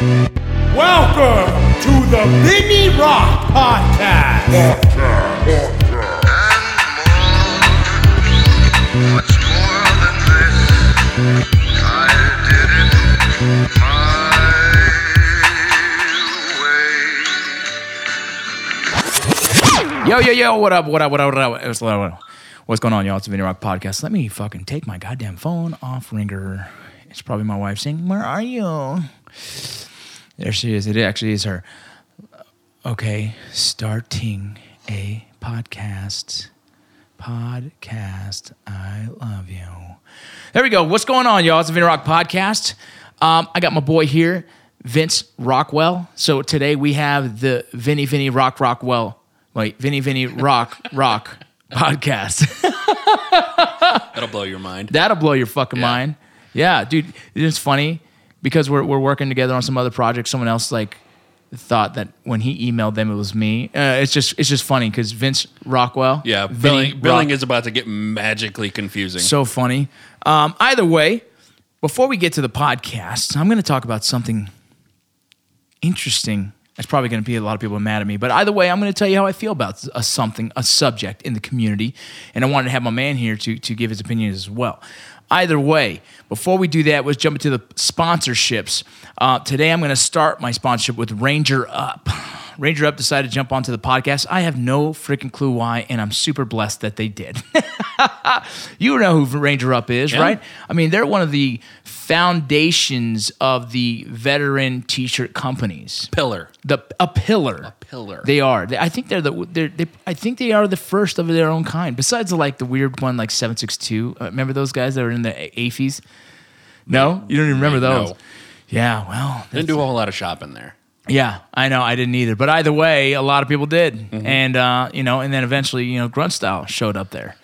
Welcome to the Vinny Rock Podcast. Yo, yo, yo, what up, what up, what up, what up? What's, what up? What's going on, y'all? It's the Vinny Rock Podcast. Let me fucking take my goddamn phone off ringer. It's probably my wife saying, Where are you? There she is. It actually is her. Okay, starting a podcast. Podcast. I love you. There we go. What's going on, y'all? It's the Vinny Rock Podcast. Um, I got my boy here, Vince Rockwell. So today we have the Vinny Vinny Rock Rockwell. Wait, Vinny Vinny Rock Rock podcast. That'll blow your mind. That'll blow your fucking Yeah. mind. Yeah, dude. It's funny because we're we're working together on some other projects. Someone else like thought that when he emailed them it was me. Uh, it's just it's just funny because Vince Rockwell. Yeah, Vinny billing, Rock- billing is about to get magically confusing. so funny. Um, either way, before we get to the podcast, I'm going to talk about something interesting. It's probably going to be a lot of people mad at me, but either way, I'm going to tell you how I feel about a something, a subject in the community, and I wanted to have my man here to to give his opinion as well. Either way, before we do that, let's jump into the sponsorships. Uh, today, I'm going to start my sponsorship with Ranger Up. Ranger Up decided to jump onto the podcast. I have no freaking clue why, and I'm super blessed that they did. you know who Ranger Up is, Yeah. right? I mean, they're one of the foundations of the veteran T-shirt companies. pillar. The a pillar. A pillar. They are. They, I think they're the. They're, they, I think they are the first of their own kind. Besides the like the weird one like seven six two. Uh, remember those guys that were in the AFIs? No, you don't even remember No. those. Yeah. Well, They Didn't do a whole lot of shopping there. Yeah, I know. I didn't either. But either way, a lot of people did. Mm-hmm. And, uh, you know, and then eventually, you know, Grunt Style showed up there.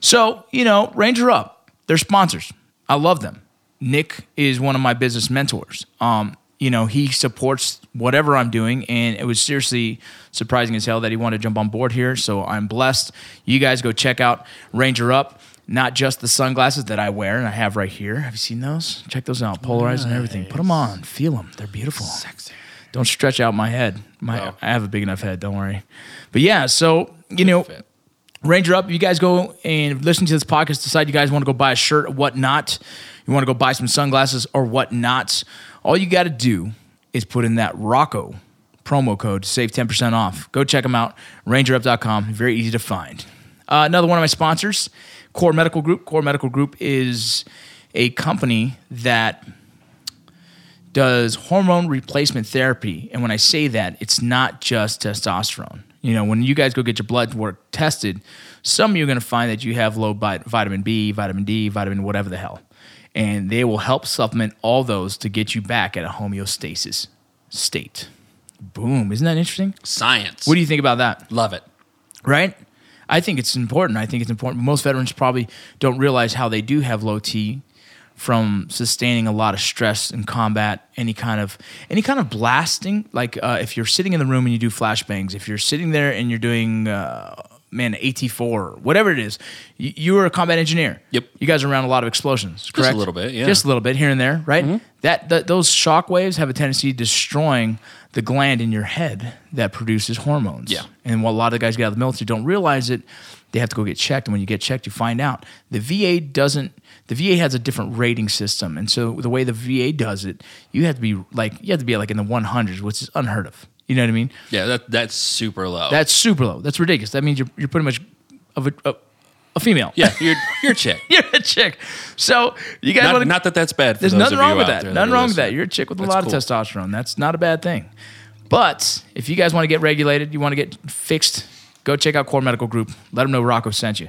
So, you know, Ranger Up, they're sponsors. I love them. Nick is one of my business mentors. Um, you know, he supports whatever I'm doing, and it was seriously surprising as hell that he wanted to jump on board here. So I'm blessed. You guys go check out Ranger Up. Not just the sunglasses that I wear and I have right here. Have you seen those? Check those out. Polarized and everything. Put them on. Feel them. They're beautiful. Sexy. Don't stretch out my head. My. I have a big enough head. Don't worry. But yeah, so you know, fit. Ranger up. You guys go and listen to this podcast. Decide you guys want to go buy a shirt or whatnot. You want to go buy some sunglasses or whatnot. All you got to do is put in that Rocco promo code to save 10% off. Go check them out. RangerUp.com. Very easy to find. Uh, another one of my sponsors, Core Medical Group. Core Medical Group is a company that does hormone replacement therapy. And when I say that, it's not just testosterone. You know, when you guys go get your blood work tested, some of you are going to find that you have low vitamin B, vitamin D, vitamin whatever the hell. And they will help supplement all those to get you back at a homeostasis state. Boom. Isn't that interesting? Science. What do you think about that? Love it. right? I think it's important. I think it's important. Most veterans probably don't realize how they do have low T from sustaining a lot of stress in combat. Any kind of any kind of blasting, like uh, if you're sitting in the room and you do flashbangs, if you're sitting there and you're doing. Uh, Man, AT4, whatever it is, you, you were a combat engineer. Yep. You guys are around a lot of explosions, correct? a little bit, yeah. Just a little bit here and there, right? That, that those shock waves have a tendency to destroying the gland in your head that produces hormones. Yeah. And what a lot of the guys get out of the military don't realize it, they have to go get checked. And when you get checked, you find out the VA doesn't. The VA has a different rating system, and so the way the VA does it, you have to be like you have to be like in the 100s, which is unheard of. You know what I mean? Yeah, that that's super low. That's super low. That's ridiculous. That means you're you're pretty much of a, a, a female. yeah, you're you're a chick. you're a chick. So you guys not, want to not that that's bad. For there's nothing wrong with that. Nothing wrong with that. You're a chick with a That's lot cool. of testosterone. That's not a bad thing. But if you guys want to get regulated, you want to get fixed, go check out Core Medical Group. Let them know Rocco sent you.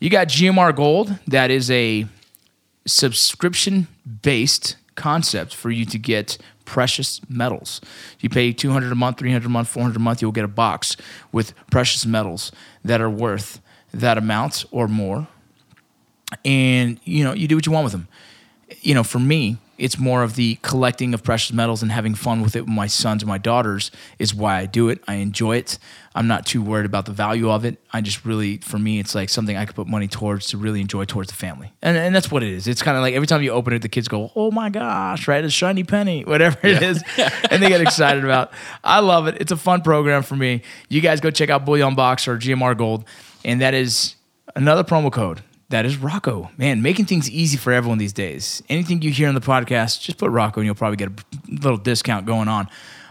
You got GMR Gold. That is a subscription based concept for you to get precious metals. You pay 200 a month, 300 a month, 400 a month, you'll get a box with precious metals that are worth that amount or more and you know you do what you want with them you know for me It's more of the collecting of precious metals and having fun with it with my sons and my daughters is why I do it. I enjoy it. I'm not too worried about the value of it. I just really, for me, it's like something I could put money towards to really enjoy towards the family. And, and that's what it is. It's kind of like every time you open it, the kids go, oh my gosh, right? A shiny penny, whatever it is. and they get excited about. I love it. It's a fun program for me. You guys go check out Bullion Box or GMR Gold. And that is another promo code. That is Rocco. Man, making things easy for everyone these days. Anything you hear on the podcast, just put Rocco and you'll probably get a little discount going on.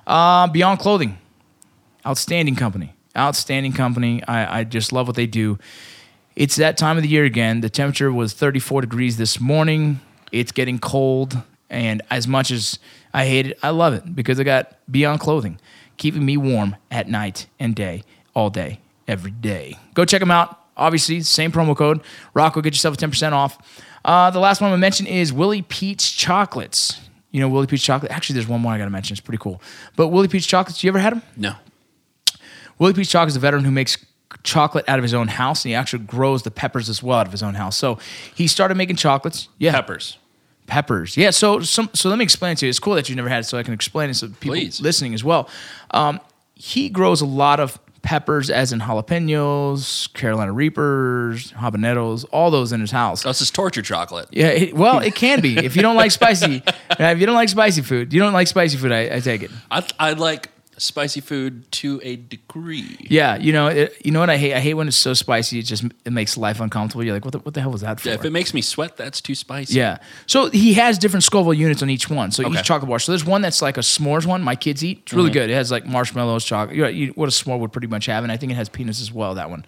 Uh, Beyond Clothing, outstanding company. Outstanding company. I, I just love what they do. It's that time of the year again. The temperature was 34 degrees this morning. It's getting cold. And as much as I hate it, I love it because I got Beyond Clothing keeping me warm at night and day, all day, every day. Go check them out. Obviously, same promo code. Rock will get yourself a 10% off. Uh, the last one I mentioned is Willie Pete's Chocolates. You know, Willie Pete's Chocolate. Actually, there's one more I got to mention. It's pretty cool. But Willie Pete's Chocolates, you ever had them? No. Willie Pete's Chocolate is a veteran who makes chocolate out of his own house, and he actually grows the peppers as well out of his own house. So he started making chocolates. Yeah, Peppers. peppers. Yeah. So some, so let me explain it to you. It's cool that you never had it, so I can explain it so people Please. listening as well. Um, he grows a lot of peppers, as in jalapenos, Carolina Reapers, habaneros, all those in his house. Oh, this is torture chocolate. Yeah, it, well, it can be if you don't like spicy. if you don't like spicy food, you don't like spicy food. I, I take it. I, I like spicy food to a degree. Yeah, you know, it, you know what I hate? I hate when it's so spicy. It just it makes life uncomfortable. You're like, what the, what the hell was that for? Yeah, if it makes me sweat, that's too spicy. Yeah. So he has different Scoville units on each one. So Okay. each chocolate bar. So there's one that's like a s'mores one. My kids eat. It's really good. It has like marshmallows, chocolate. You know, you, what a s'more would pretty much have, and I think it has peanuts as well. That one.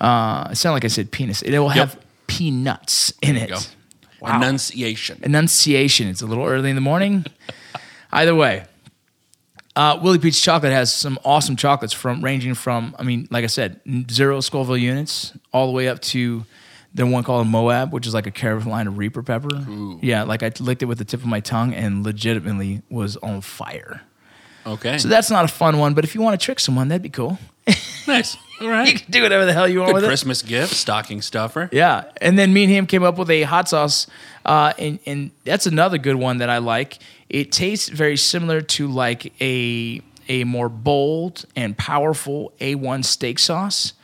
Uh, it sounded like I said penis. It will have peanuts in it. Go. Wow. Enunciation. Enunciation. It's a little early in the morning. Either way. Uh, Willie Pete's Chocolate has some awesome chocolates from ranging from, I mean, like I said, zero Scoville units all the way up to the one called Moab, which is like a Carolina Reaper pepper. Yeah, like I licked it with the tip of my tongue and legitimately was on fire. Okay. So that's not a fun one, but if you want to trick someone, that'd be cool. nice. All right. You can do whatever the hell you want Good with it. Christmas gift, stocking stuffer. Yeah, and then me and him came up with a hot sauce, uh, and and that's another good one that I like. It tastes very similar to like a a more bold and powerful A1 steak sauce.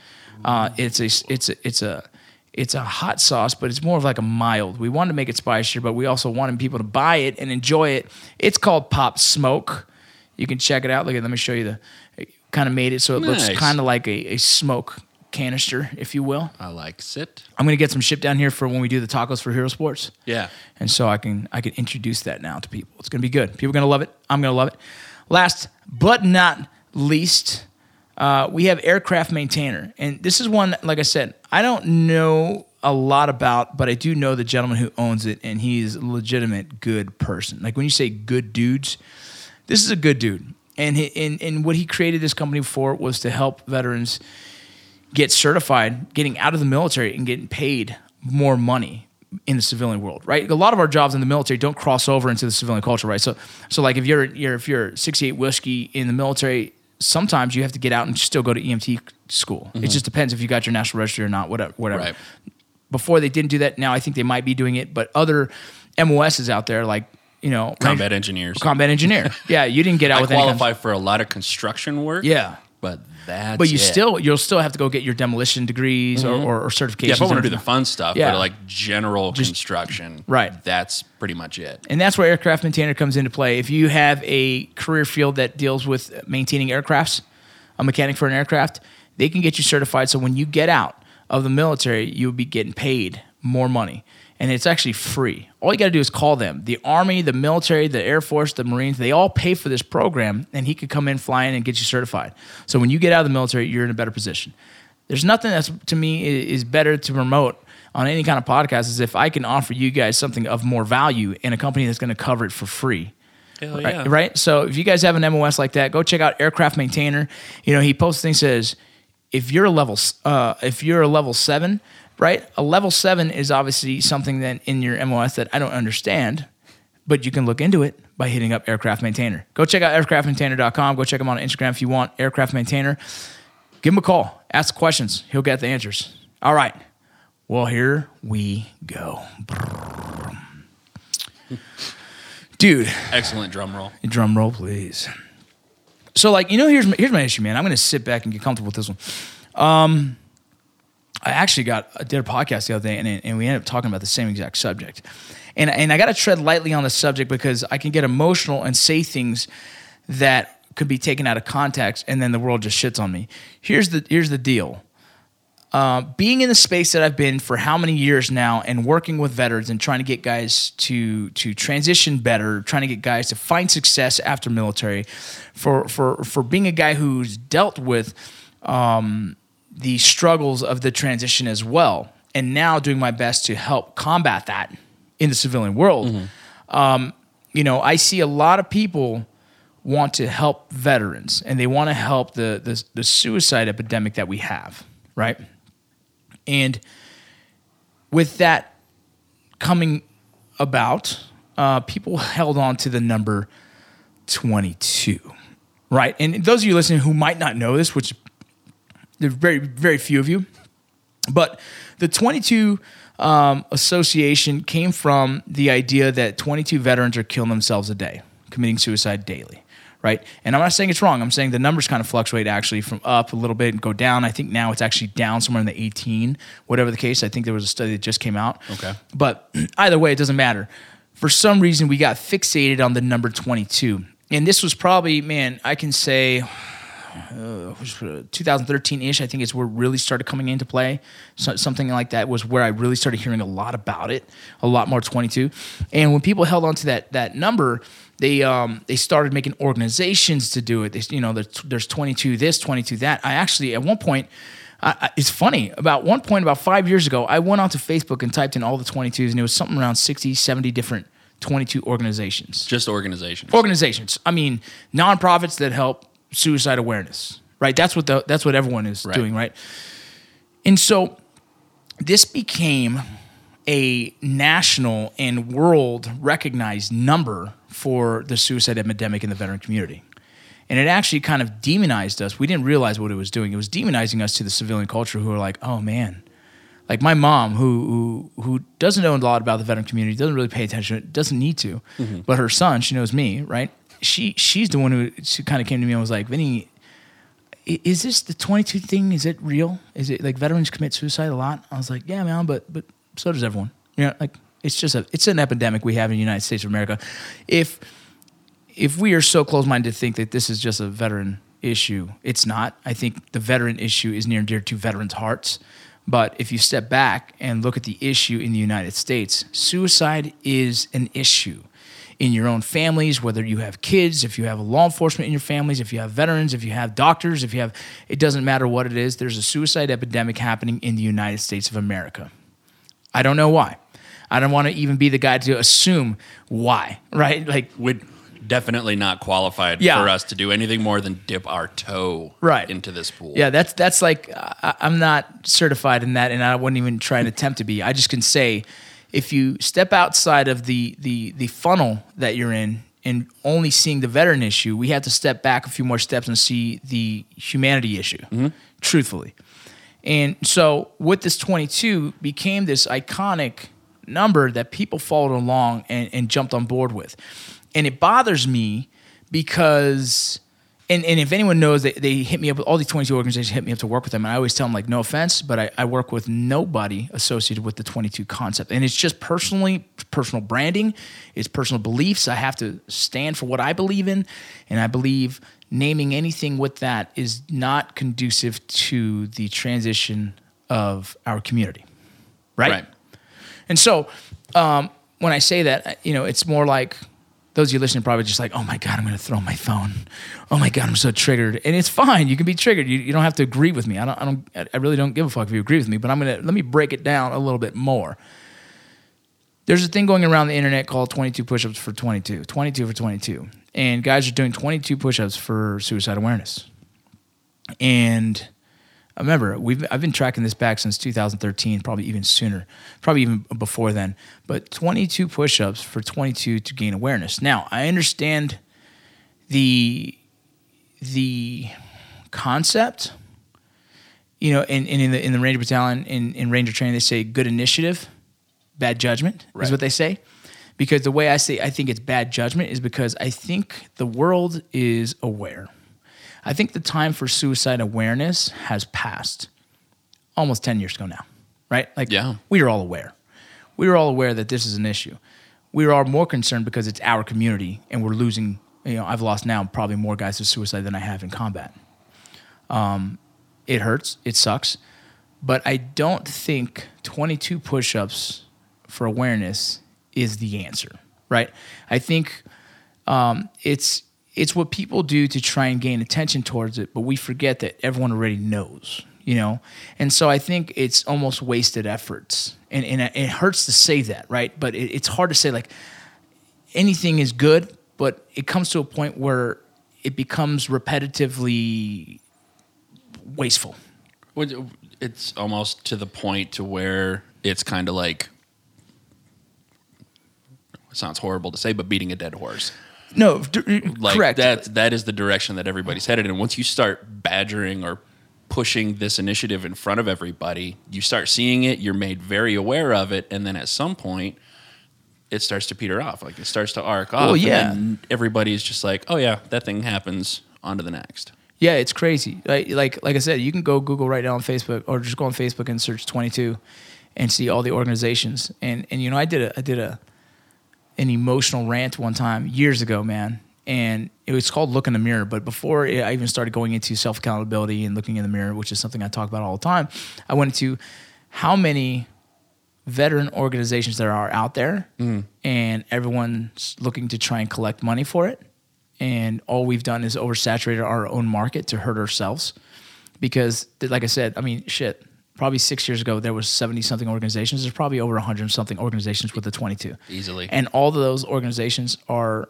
Uh, it's a it's a it's a it's a hot sauce, but it's more of like a mild. We wanted to make it spicier, but we also wanted people to buy it and enjoy it. It's called Pop Smoke. You can check it out. Look at let me show you the. Kind of made it so it looks kind of like a, a smoke canister, if you will. I like it. I'm gonna get some ship down here for when we do the tacos for Hero Sports, Yeah. and so I can I can introduce that now to people. It's gonna be good. People are gonna love it. I'm gonna love it. Last but not least, uh, we have aircraft maintainer, and this is one like I said I don't know a lot about, but I do know the gentleman who owns it, and he's a legitimate good person. Like when you say good dudes, this is a good dude. And, he, and, and what he created this company for was to help veterans get certified, getting out of the military and getting paid more money in the civilian world, right? A lot of our jobs in the military don't cross over into the civilian culture, right? So, so like if you're, you're if you're 68 whiskey in the military, sometimes you have to get out and still go to EMT school. It mm-hmm. just depends if you got your national registry or not, whatever, whatever. Right. Before they didn't do that. Now I think they might be doing it, but other MOSs out there, like you know, Combat engineers. combat engineer. Yeah, you didn't get out I with qualify for a lot of construction work. Yeah. But that's But you it. still you'll still have to go get your demolition degrees or, mm-hmm. or, or certifications. Yeah, if I want to do the fun stuff, Yeah. but like general construction, Right. That's pretty much it. And that's where aircraft maintainer comes into play. If you have a career field that deals with maintaining aircrafts, a mechanic for an aircraft, they can get you certified. So when you get out of the military, you'll be getting paid more money. And it's actually free. All you got to do is call them. The Army, the military, the Air Force, the Marines, they all pay for this program, and he could come in, fly in, and get you certified. So when you get out of the military, you're in a better position. There's nothing that's, to me, is better to promote on any kind of podcast is if I can offer you guys something of more value in a company that's going to cover it for free. Hell Right, right. So if you guys have an MOS like that, go check out Aircraft Maintainer. You know, he posts things says, if you're a level, uh, if you're a level seven, right? A level seven is obviously something that in your MOS that I don't understand, but you can look into it by hitting up Aircraft Maintainer. Go check out aircraftmaintainer.com. Go check him on Instagram if you want. Aircraft Maintainer. Give him a call. Ask questions. He'll get the answers. All right. Well, here we go. dude. Excellent drum roll. Drum roll, please. So, like, you know, here's my, here's my issue, man. I'm going to sit back and get comfortable with this one. Um, I actually got I did a podcast the other day, and and we ended up talking about the same exact subject. And and I got to tread lightly on the subject because I can get emotional and say things that could be taken out of context, and then the world just shits on me. Here's the here's the deal. Uh, being in the space that I've been for how many years now, and working with veterans and trying to get guys to to transition better, trying to get guys to find success after military, for for for being a guy who's dealt with um, the struggles of the transition as well, and now doing my best to help combat that in the civilian world. Um, you know, I see a lot of people want to help veterans, and they want to help the the, the suicide epidemic that we have, right? And with that coming about, uh, people held on to the number 22, right? And those of you listening who might not know this, which there's very, very few of you, but the 22 um, association came from the idea that 22 veterans are killing themselves a day, committing suicide daily, right? And I'm not saying it's wrong. I'm saying the numbers kind of fluctuate actually from up a little bit and go down. I think now it's actually down somewhere in the 18, whatever the case. I think there was a study that just came out. Okay. But either way, it doesn't matter. For some reason, we got fixated on the number 22. And this was probably, man, I can say 2013 ish, I think is where it really started coming into play. So, something like that was where I really started hearing a lot about it, a lot more 22. And when people held on to that that number, they um, they started making organizations to do it. They, you know, there's, there's 22 this, 22 that. I actually at one point. I, I- it's funny. About one point, about five years ago, I went onto Facebook and typed in all the 22s, and it was something around 60, 70 different 22 organizations Just organizations. organizations. I mean, nonprofits that help suicide awareness, right? That's what the that's what everyone is Right. doing, right? And so this became a national and world recognized number for the suicide epidemic in the veteran community. And it actually kind of demonized us. We didn't realize what it was doing. It was demonizing us to the civilian culture who are like, oh man, like my mom who who who doesn't know a lot about the veteran community doesn't really pay attention doesn't need to mm-hmm. but her son she knows me right she she's the one who she kind of came to me and was like vinny is this the 22 thing is it real? Is it like veterans commit suicide a lot? I was like yeah man but but so does everyone. You know like it's just a it's an epidemic we have in the united states of america. If if we are so close-minded to think that this is just a veteran issue, it's not. I think the veteran issue is near and dear to veterans' hearts. But if you step back and look at the issue in the United States, suicide is an issue in your own families, whether you have kids, if you have law enforcement in your families, if you have veterans, if you have doctors, if you have, it doesn't matter what it is, there's a suicide epidemic happening in the United States of America. I don't know why. I don't want to even be the guy to assume why, right? Like, Would definitely not qualified Yeah. for us to do anything more than dip our toe Right. into this pool. Yeah, that's that's like I, I'm not certified in that, and I wouldn't even try and attempt to be. I just can say, if you step outside of the the the funnel that you're in and only seeing the veteran issue, we have to step back a few more steps and see the humanity issue, mm-hmm. truthfully. And so, with this 22 became this iconic number that people followed along and, and jumped on board with. And it bothers me because, and, and if anyone knows, they, they hit me up, with all these 22 organizations hit me up to work with them. And I always tell them, like, no offense, but I, I work with nobody associated with the 22 concept. And it's just personally, personal branding, it's personal beliefs. I have to stand for what I believe in. And I believe naming anything with that is not conducive to the transition of our community. Right. Right. And so um, when I say that, you know, it's more like those of you listening probably just like, oh my God, I'm going to throw my phone. Oh my God, I'm so triggered. And it's fine. You can be triggered. You, you don't have to agree with me. I don't, I don't, I really don't give a fuck if you agree with me, but I'm going to, let me break it down a little bit more. There's a thing going around the internet called 22 push-ups for 22, 22 for 22. And guys are doing 22 push-ups for suicide awareness. And I remember we've I've been tracking this back since 2013, probably even sooner, probably even before then. But 22 push-ups for 22 to gain awareness. Now I understand the the concept. You know, and, and in the in the Ranger Battalion in, in Ranger training, they say good initiative, bad judgment is what they say. because the way I say I think it's bad judgment is because I think the world is aware. I think the time for suicide awareness has passed almost 10 years ago now, right? Like, Yeah. we are all aware. We are all aware that this is an issue. We are more concerned because it's our community and we're losing, you know, I've lost now probably more guys to suicide than I have in combat. Um, it hurts, it sucks, but I don't think 22 push ups for awareness is the answer, right? I think um, it's it's what people do to try and gain attention towards it, but we forget that everyone already knows, you know. And so I think it's almost wasted efforts, and and it hurts to say that, right? But it, it's hard to say like anything is good, but it comes to a point where it becomes repetitively wasteful. It's almost to the point to where it's kind of like it sounds horrible to say, but beating a dead horse. No, d- Like correct. that that is the direction that everybody's headed. And once you start badgering or pushing this initiative in front of everybody, you start seeing it, you're made very aware of it, and then at some point it starts to peter off. Like it starts to arc off. Well, and yeah. then everybody's just like, Oh yeah, that thing happens, on to the next. Yeah, it's crazy. Like like like I said, you can go Google right now on Facebook or just go on Facebook and search 22 and see all the organizations. And and you know, I did a I did a an emotional rant one time years ago, man. And it was called Look in the Mirror. But before I even started going into self accountability and looking in the mirror, which is something I talk about all the time, I went into how many veteran organizations there are out there, mm. and everyone's looking to try and collect money for it. And all we've done is oversaturated our own market to hurt ourselves. Because, like I said, I mean, shit, probably six years ago, there was 70 something organizations. There's probably over 100 something organizations with the 22. Easily. And all of those organizations are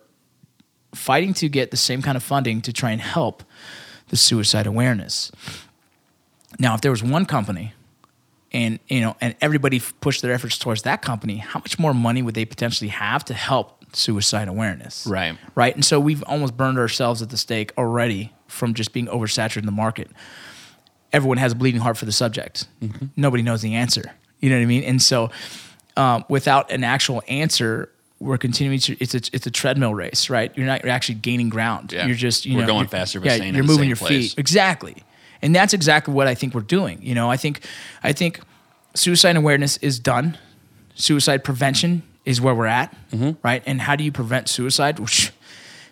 fighting to get the same kind of funding to try and help the suicide awareness. Now, if there was one company and you know and everybody pushed their efforts towards that company, how much more money would they potentially have to help suicide awareness? Right. Right. And so we've almost burned ourselves at the stake already from just being oversaturated in the market. Everyone has a bleeding heart for the subject. Nobody knows the answer. You know what I mean? And so um, without an actual answer, we're continuing to it's a it's a treadmill race, right? You're not you're actually gaining ground. Yeah. You're just you We're know going you're- faster, but yeah, you're moving your place. feet exactly, and that's exactly what I think we're doing. You know, I think I think suicide awareness is done. Suicide prevention is where we're at, Mm-hmm. right? And how do you prevent suicide? Whoosh.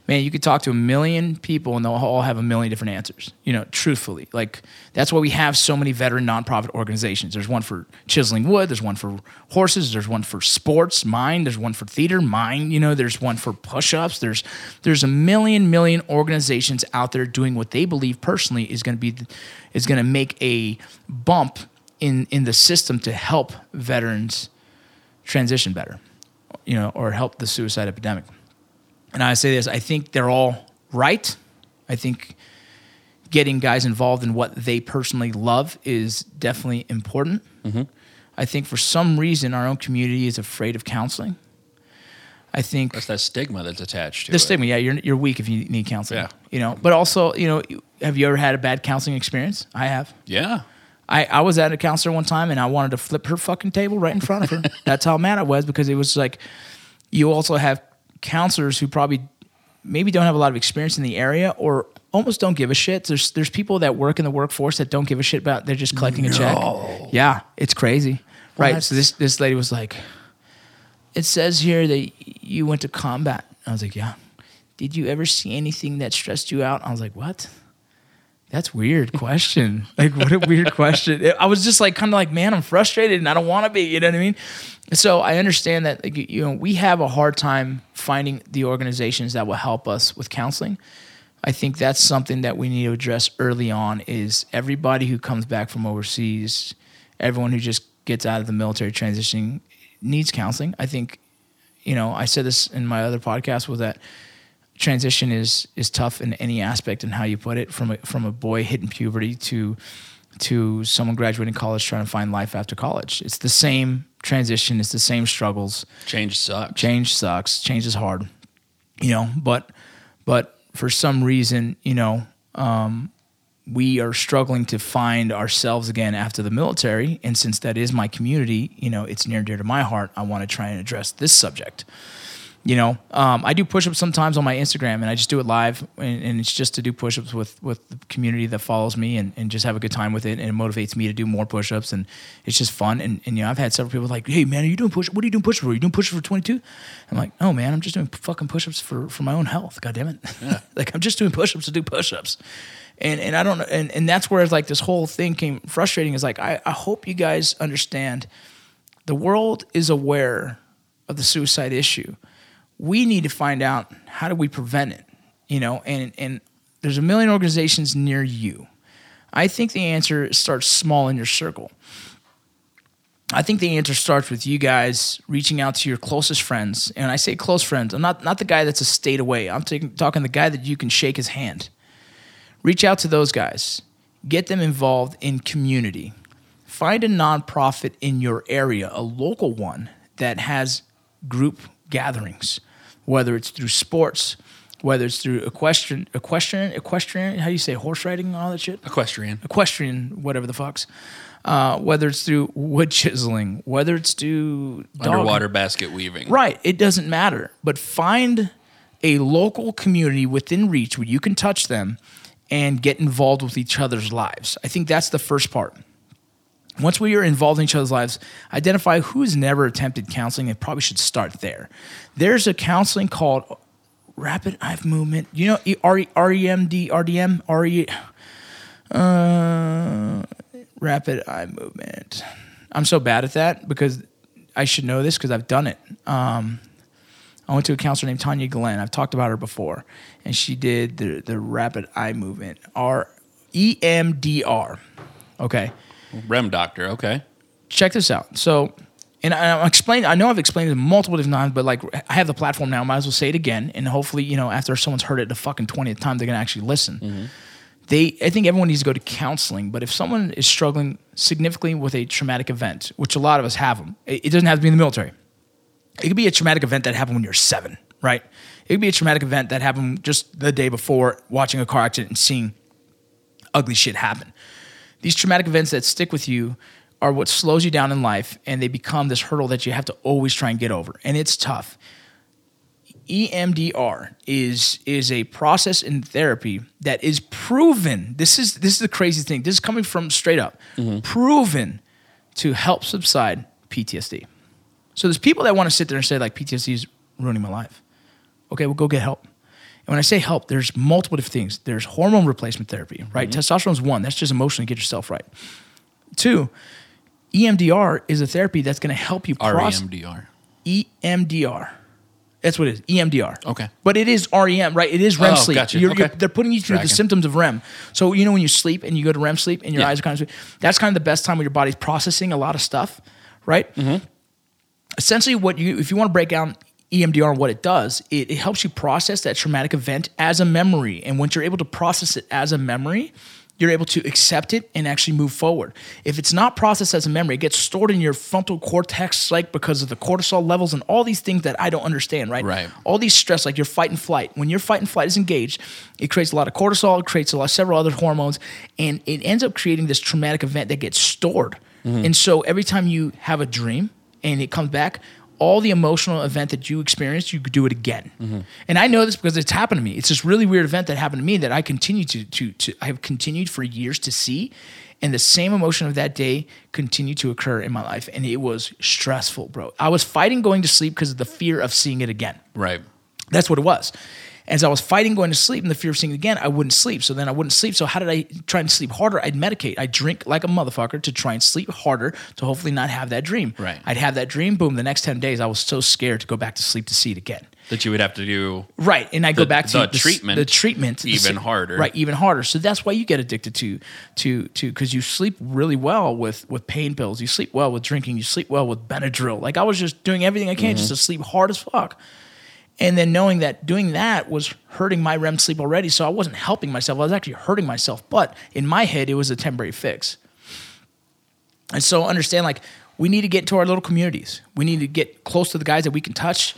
Man, you could talk to a million people and they'll all have a million different answers. You know, truthfully, like that's why we have so many veteran nonprofit organizations. There's one for chiseling wood. There's one for horses. There's one for sports, mine. There's one for theater, mine. You know, there's one for push-ups. There's there's a million million organizations out there doing what they believe personally is going to be is going to make a bump in in the system to help veterans transition better, you know, or help the suicide epidemic. And I say this, I think they're all right. I think getting guys involved in what they personally love is definitely important. Mm-hmm. I think for some reason our own community is afraid of counseling. I think That's that stigma that's attached to it. the it. stigma, yeah, you're you're weak if you need counseling. Yeah. You know, but also, you know, have you ever had a bad counseling experience? I have. Yeah. I, I was at a counselor one time and I wanted to flip her fucking table right in front of her. That's how mad I was because it was like you also have counselors who probably maybe don't have a lot of experience in the area or almost don't give a shit. There's there's people that work in the workforce that don't give a shit about they're just collecting a check. Yeah, it's crazy. Right. So this this lady was like, It says here that you went to combat. I was like, Yeah. Did you ever see anything that stressed you out? I was like, What? That's weird question. like what a weird question. I was just like kind of like, man, I'm frustrated and I don't want to be. You know what I mean? So I understand that like, you know we have a hard time finding the organizations that will help us with counseling. I think that's something that we need to address early on. Is everybody who comes back from overseas, everyone who just gets out of the military transitioning needs counseling. I think, you know, I said this in my other podcast was that transition is is tough in any aspect and how you put it from a, from a boy hitting puberty to to someone graduating college trying to find life after college. It's the same transition. It's the same struggles. Change sucks. Change sucks. Change is hard, you know. But but for some reason, you know, um, we are struggling to find ourselves again after the military. And since that is my community, you know, it's near and dear to my heart. I want to try and address this subject. You know, um, I do push-ups sometimes on my Instagram, and I just do it live, and, and it's just to do push-ups with with the community that follows me, and, and just have a good time with it, and it motivates me to do more push-ups, and it's just fun. And, and you know, I've had several people like, "Hey, man, are you doing push? What are you doing push-ups for? Are you doing push-ups for 22?" I'm like, "No, man, I'm just doing fucking push-ups for for my own health. God damn it, like I'm just doing push-ups to do push-ups." And and I don't know, and, and that's where it's like this whole thing came frustrating. Is like I, I hope you guys understand the world is aware of the suicide issue. We need to find out how do we prevent it, you know, and and there's a million organizations near you. I think the answer starts small in your circle. I think the answer starts with you guys reaching out to your closest friends. And I say close friends, I'm not not the guy that's a state away. I'm taking, talking the guy that you can shake his hand. Reach out to those guys. Get them involved in community. Find a nonprofit in your area, a local one that has group gatherings, whether it's through sports, whether it's through equestrian, equestrian, equestrian, how do you say horse riding and all that shit? Equestrian. Equestrian, whatever the fucks. Uh, whether it's through wood chiseling, whether it's through dog- Underwater basket weaving. Right. It doesn't matter. But find a local community within reach where you can touch them and get involved with each other's lives. I think that's the first part. Once we are involved in each other's lives, identify who's never attempted counseling and probably should start there. There's a counseling called Rapid Eye Movement. You know, REMD, RDM, RE, uh, Rapid Eye Movement. I'm so bad at that because I should know this because I've done it. Um, I went to a counselor named Tanya Glenn. I've talked about her before, and she did the the rapid eye movement. R E M D R. Okay, Rem doctor. Okay. check this out. So, and I- I'm explaining. I know I've explained it multiple different times, but like I have the platform now. Might as well say it again, and hopefully, you know, after someone's heard it the fucking twentieth time, they're gonna actually listen. Mm-hmm. They, I think everyone needs to go to counseling. But if someone is struggling significantly with a traumatic event, which a lot of us have them, it, it doesn't have to be in the military. It could be a traumatic event that happened when you're seven, right? It could be a traumatic event that happened just the day before watching a car accident and seeing ugly shit happen. These traumatic events that stick with you are what slows you down in life and they become this hurdle that you have to always try and get over. And it's tough. EMDR is is a process in therapy that is proven. This is this is the crazy thing. This is coming from straight up mm-hmm. proven to help subside PTSD. So there's people that want to sit there and say like PTSD is ruining my life. Okay, well go get help. And when I say help, there's multiple different things. There's hormone replacement therapy, right? Testosterone's one. That's just emotionally get yourself right. Two, EMDR is a therapy that's going to help you process. REMDR. EMDR. That's what it is. EMDR. Okay. But it is REM, right? It is REM Oh, sleep. gotcha. You're, you're- they're putting you through the symptoms of REM. So you know when you sleep and you go to REM sleep and your Yeah. eyes are kind of that's kind of the best time when your body's processing a lot of stuff, right? Mm-hmm. Essentially, what you if you want to break down EMDR and what it does, it, it helps you process that traumatic event as a memory. And once you're able to process it as a memory, you're able to accept it and actually move forward. If it's not processed as a memory, it gets stored in your frontal cortex, like because of the cortisol levels and all these things that I don't understand, right? Right. All these stress, like your fight and flight. When your fight and flight is engaged, it creates a lot of cortisol, it creates a lot, several other hormones, and it ends up creating this traumatic event that gets stored. Mm-hmm. And so every time you have a dream and it comes back, all the emotional event that you experienced, you could do it again. Mm-hmm. And I know this because it's happened to me. It's this really weird event that happened to me that I continue to to to I have continued for years to see. And the same emotion of that day continued to occur in my life. And it was stressful, bro. I was fighting going to sleep because of the fear of seeing it again. Right. That's what it was. As I was fighting going to sleep and the fear of seeing it again, I wouldn't sleep. So then I wouldn't sleep. So how did I try and sleep harder? I'd medicate. I'd drink like a motherfucker to try and sleep harder to hopefully not have that dream. Right. I'd have that dream. Boom. The next 10 days, I was so scared to go back to sleep to see it again. That you would have to do. Right. And I go The- back to the s- treatment The treatment. the even s- harder. Right. Even harder. So that's why you get addicted to, to, to, because you sleep really well with, with pain pills. You sleep well with drinking. You sleep well with Benadryl. Like I was just doing everything I can just Mm-hmm. to sleep hard as fuck. And then knowing that doing that was hurting my REM sleep already. So I wasn't helping myself. I was actually hurting myself. But in my head, it was a temporary fix. And so understand like we need to get to our little communities. We need to get close to the guys that we can touch,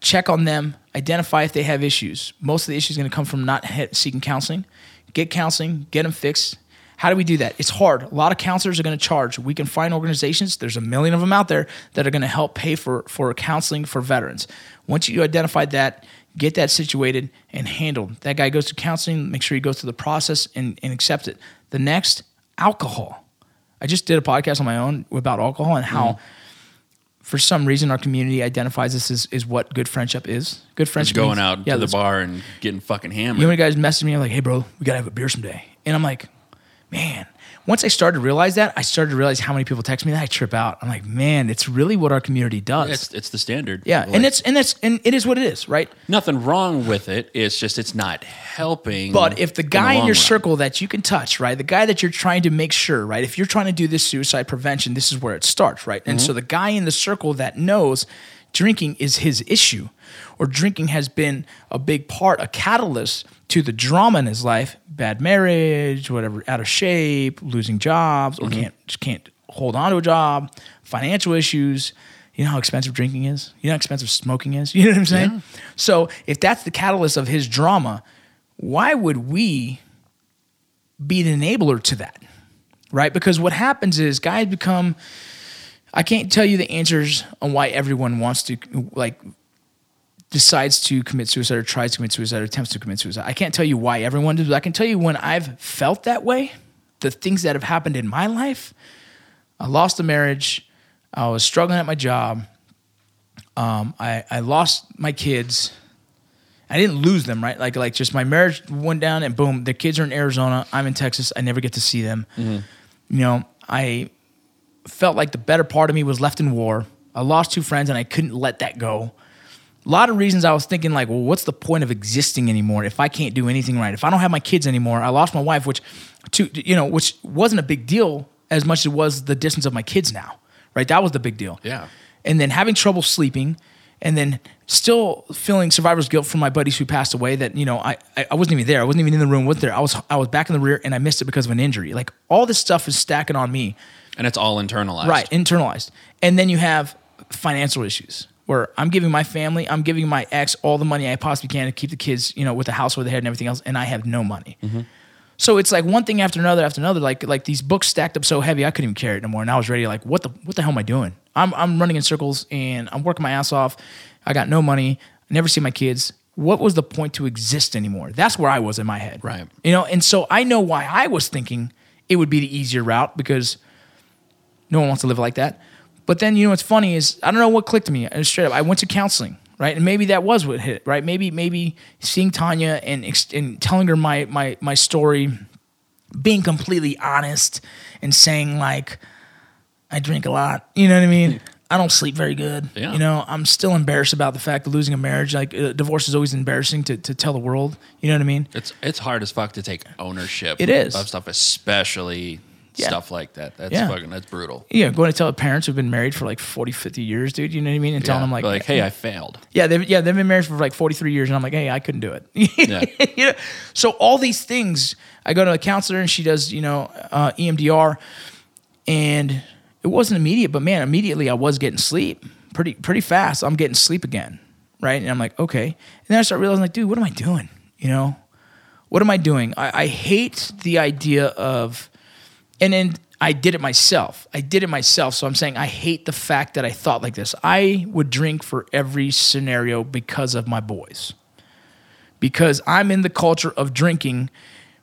check on them, identify if they have issues. Most of the issues going to come from not seeking counseling. Get counseling, get them fixed. How do we do that? It's hard. A lot of counselors are going to charge. We can find organizations. There's a million of them out there that are going to help pay for for counseling for veterans. Once you identify that, get that situated and handled. That guy goes to counseling. Make sure he goes through the process and, and accept it. The next, alcohol. I just did a podcast on my own about alcohol and how, mm-hmm. for some reason, our community identifies this as, as what good friendship is. Good friendship. going means- out yeah, to the bar and getting fucking hammered. you know, guys message me, I'm like, hey, bro, we got to have a beer someday. And I'm like, man, once I started to realize that, I started to realize how many people text me that I trip out. I'm like, man, it's really what our community does. it's it's the standard. yeah. Like, and it's, and that's, and it is what it is, right? nothing wrong with it. It's just it's not helping. But if the guy in, long your run. circle that you can touch, right, the guy that you're trying to make sure, right, if you're trying to do this suicide prevention, this is where it starts, right? And mm-hmm. so the guy in the circle that knows drinking is his issue, or drinking has been a big part, a catalyst to the drama in his life, bad marriage, whatever, out of shape, losing jobs, or mm-hmm. can't just can't hold on to a job, financial issues. You know how expensive drinking is? You know how expensive smoking is? You know what I'm saying? So if that's the catalyst of his drama, why would we be the enabler to that? Right? Because what happens is guys become I can't tell you the answers on why everyone wants to like decides to commit suicide or tries to commit suicide or attempts to commit suicide. I can't tell you why everyone does. but I can tell you when I've felt that way, the things that have happened in my life. I lost a marriage. I was struggling at my job. Um, I, I lost my kids. I didn't lose them, right? Like like just my marriage went down and boom, the kids are in Arizona. I'm in Texas. I never get to see them. You know, I felt like the better part of me was left in war. I lost two friends and I couldn't let that go. A lot of reasons I was thinking like, well, what's the point of existing anymore if I can't do anything right? If I don't have my kids anymore, I lost my wife, which, to you know, which wasn't a big deal as much as it was the distance of my kids now, right? That was the big deal. Yeah. And then having trouble sleeping, and then still feeling survivor's guilt from my buddies who passed away. That you know, I I wasn't even there. I wasn't even in the room with there. I was I was back in the rear, and I missed it because of an injury. Like all this stuff is stacking on me. And it's all internalized. Right, internalized. And then you have financial issues where I'm giving my family, I'm giving my ex all the money I possibly can to keep the kids, you know, with the house over their head and everything else, and I have no money. Mm-hmm. So it's like one thing after another after another. Like like these books stacked up so heavy I couldn't even carry it anymore. And I was ready. Like what the what the hell am I doing? I'm I'm running in circles and I'm working my ass off. I got no money. I never see my kids. What was the point to exist anymore? That's where I was in my head. Right. You know, and so I know why I was thinking it would be the easier route because no one wants to live like that. But then you know what's funny is I don't know what clicked to me. Straight up, I went to counseling, right? And maybe that was what hit, right? Maybe maybe seeing Tanya and and telling her my my my story, being completely honest and saying like, I drink a lot. You know what I mean? I don't sleep very good. Yeah. You know, I'm still embarrassed about the fact of losing a marriage. Like, uh, divorce is always embarrassing to, to tell the world. You know what I mean? It's it's hard as fuck to take ownership. It is. of stuff, especially Yeah. stuff like that. That's Yeah. fucking that's brutal. Yeah, going to tell the parents who've been married for like 40, 50 years, dude. You know what I mean? And telling them like, like, hey, I failed. Yeah, they've yeah they've been married for like forty three years, and I'm like, hey, I couldn't do it. Yeah. you know, so all these things, I go to a counselor, and she does you know uh, EMDR, and it wasn't immediate, but man, immediately I was getting sleep pretty pretty fast. I'm getting sleep again, right? And I'm like, okay, and then I start realizing like, dude, what am I doing? You know, what am I doing? I, I hate the idea of, and then I did it myself. I did it myself. So I'm saying I hate the fact that I thought like this. I would drink for every scenario because of my boys. Because I'm in the culture of drinking.